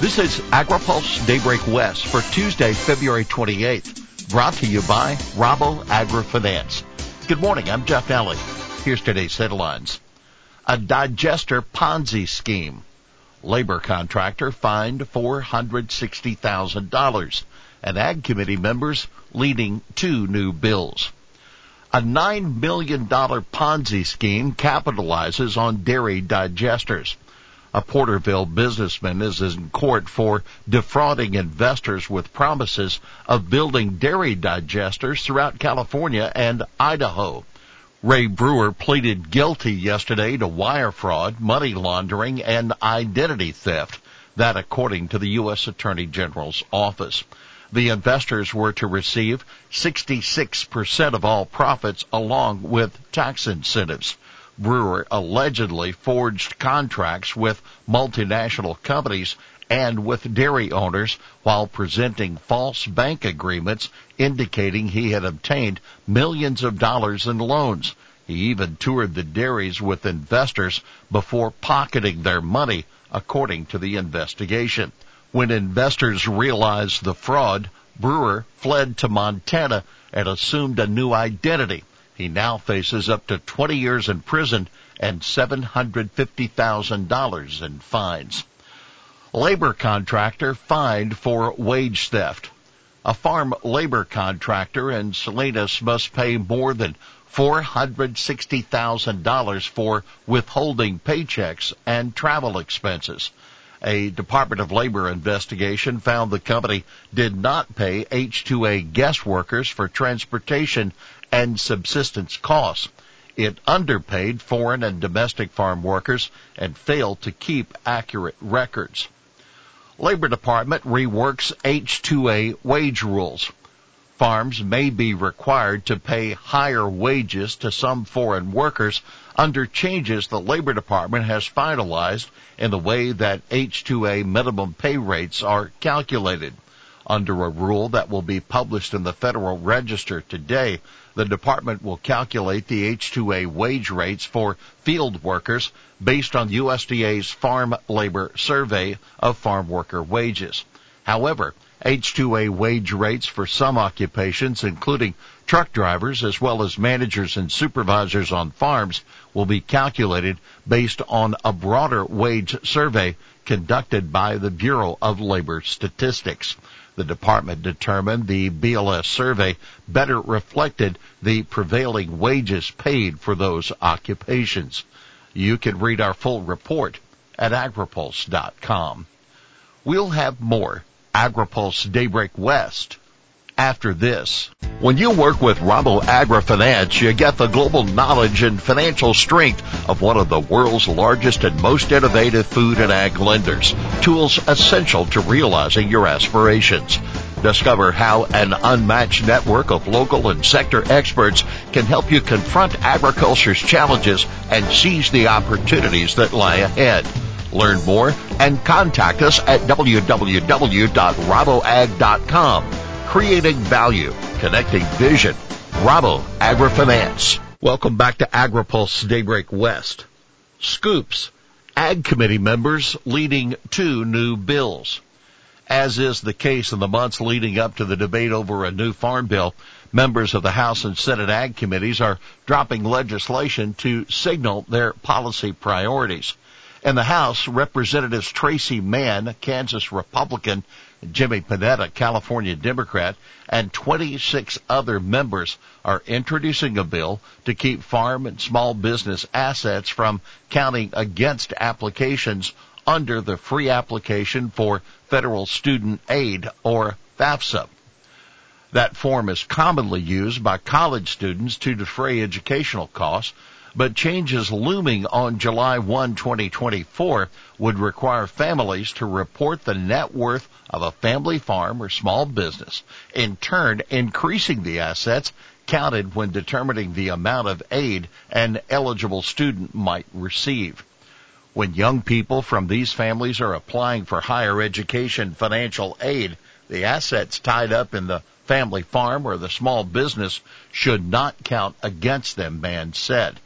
This is AgriPulse Daybreak West for Tuesday, February 28th, brought to you by Rabo AgriFinance. Good morning, I'm Jeff Nalley. Here's today's headlines. A digester Ponzi scheme. Labor contractor fined $460,000 and Ag Committee members leading two new bills. A $9 million Ponzi scheme capitalizes on dairy digesters. A Porterville businessman is in court for defrauding investors with promises of building dairy digesters throughout California and Idaho. Ray Brewer pleaded guilty yesterday to wire fraud, money laundering, and identity theft. That according to the U.S. Attorney General's office. The investors were to receive 66% of all profits along with tax incentives. Brewer allegedly forged contracts with multinational companies and with dairy owners while presenting false bank agreements indicating he had obtained millions of dollars in loans. He even toured the dairies with investors before pocketing their money, according to the investigation. When investors realized the fraud, Brewer fled to Montana and assumed a new identity. He now faces up to 20 years in prison and $750,000 in fines. Labor contractor fined for wage theft. A farm labor contractor in Salinas must pay more than $460,000 for withholding paychecks and travel expenses. A Department of Labor investigation found the company did not pay H-2A guest workers for transportation and subsistence costs. It underpaid foreign and domestic farm workers and failed to keep accurate records. Labor Department reworks H-2A wage rules. Farms may be required to pay higher wages to some foreign workers under changes the Labor Department has finalized in the way that H-2A minimum pay rates are calculated. Under a rule that will be published in the Federal Register today, the department will calculate the H-2A wage rates for field workers based on USDA's Farm Labor Survey of farm worker wages. However, H-2A wage rates for some occupations, including truck drivers as well as managers and supervisors on farms, will be calculated based on a broader wage survey conducted by the Bureau of Labor Statistics. The department determined the BLS survey better reflected the prevailing wages paid for those occupations. You can read our full report at agripulse.com. We'll have more AgriPulse Daybreak West after this. When you work with Rabo AgriFinance, you get the global knowledge and financial strength of one of the world's largest and most innovative food and ag lenders. Tools essential to realizing your aspirations. Discover how an unmatched network of local and sector experts can help you confront agriculture's challenges and seize the opportunities that lie ahead. Learn more and contact us at www.raboag.com. Creating value, connecting vision. Rabo AgriFinance. Welcome back to AgriPulse Daybreak West. Scoops. Ag Committee members leading two new bills. As is the case in the months leading up to the debate over a new farm bill, members of the House and Senate Ag Committees are dropping legislation to signal their policy priorities. In the House, Representatives Tracey Mann, Kansas Republican, Jimmy Panetta, California Democrat, and 26 other members are introducing a bill to keep farm and small business assets from counting against applications under the free application for federal student aid or FAFSA. That form is commonly used by college students to defray educational costs but changes looming on July 1, 2024 would require families to report the net worth of a family farm or small business, in turn increasing the assets counted when determining the amount of aid an eligible student might receive. When young people from these families are applying for higher education financial aid, the assets tied up in the family farm or the small business should not count against them, Mann said.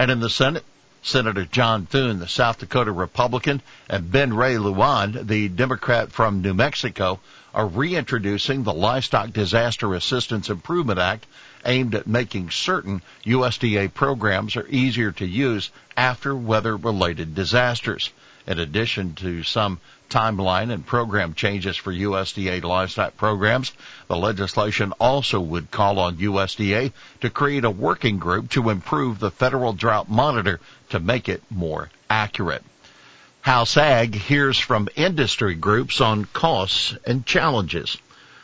And in the Senate, Senator John Thune, the South Dakota Republican, and Ben Ray Lujan, the Democrat from New Mexico, are reintroducing the Livestock Disaster Assistance Improvement Act aimed at making certain USDA programs are easier to use after weather related disasters. In addition to some timeline and program changes for USDA livestock programs, the legislation also would call on USDA to create a working group to improve the federal drought monitor to make it more accurate. House Ag hears from industry groups on costs and challenges.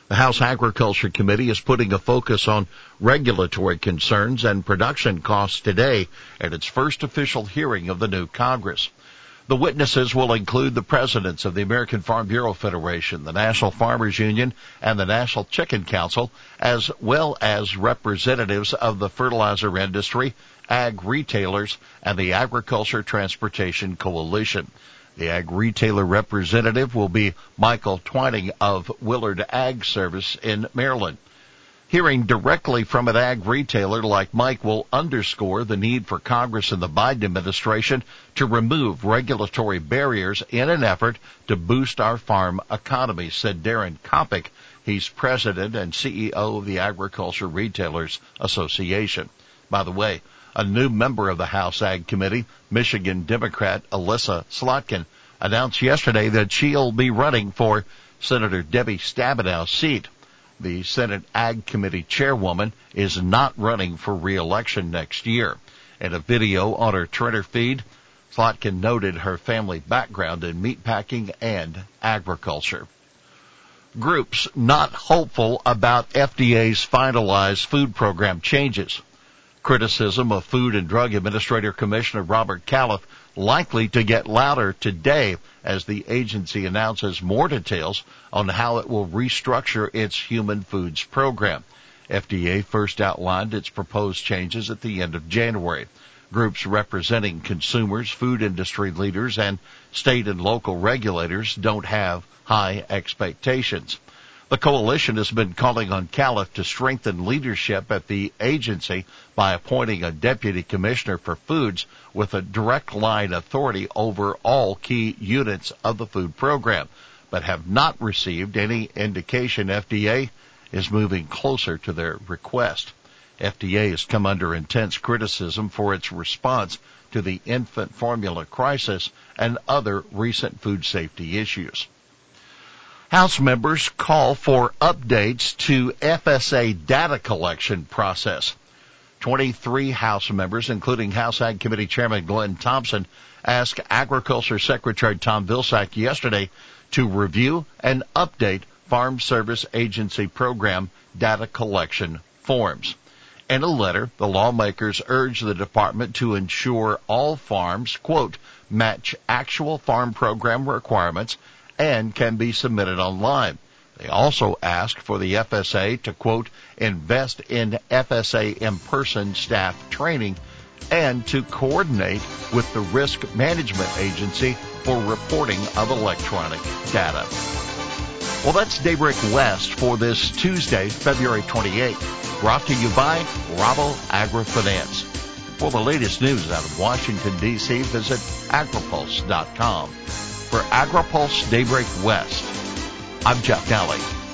The House Agriculture Committee is putting a focus on regulatory concerns and production costs today at its first official hearing of the new Congress. The witnesses will include the presidents of the American Farm Bureau Federation, the National Farmers Union, and the National Chicken Council, as well as representatives of the fertilizer industry, ag retailers, and the Agriculture Transportation Coalition. The ag retailer representative will be Michael Twining of Willard Ag Service in Maryland. Hearing directly from an ag retailer like Mike will underscore the need for Congress and the Biden administration to remove regulatory barriers in an effort to boost our farm economy, said Daren Coppock. He's president and CEO of the Agriculture Retailers Association. By the way, a new member of the House Ag Committee, Michigan Democrat Elissa Slotkin, announced yesterday that she'll be running for Senator Debbie Stabenow's seat the Senate Ag Committee chairwoman, is not running for reelection next year. In a video on her Twitter feed, Slotkin noted her family background in meatpacking and agriculture. Groups not hopeful about FDA's finalized food program changes. Criticism of Food and Drug Administrator Commissioner Robert Califf likely to get louder today as the agency announces more details on how it will restructure its human foods program. FDA first outlined its proposed changes at the end of January. Groups representing consumers, food industry leaders, and state and local regulators don't have high expectations. The coalition has been calling on Califf to strengthen leadership at the agency by appointing a deputy commissioner for foods with a direct line authority over all key units of the food program, but have not received any indication FDA is moving closer to their request. FDA has come under intense criticism for its response to the infant formula crisis and other recent food safety issues. House members call for updates to FSA data collection process. 23 House members, including House Ag Committee Chairman Glenn Thompson, asked Agriculture Secretary Tom Vilsack yesterday to review and update Farm Service Agency program data collection forms. In a letter, the lawmakers urged the department to ensure all farms, quote, match actual farm program requirements and can be submitted online. They also ask for the FSA to quote, invest in FSA in-person staff training and to coordinate with the risk management agency for reporting of electronic data. Well, that's Daybreak West for this Tuesday, February 28th, brought to you by Rabo AgriFinance. For the latest news out of Washington, D.C., visit agripulse.com. For AgriPulse Daybreak West, I'm Jeff Nalley.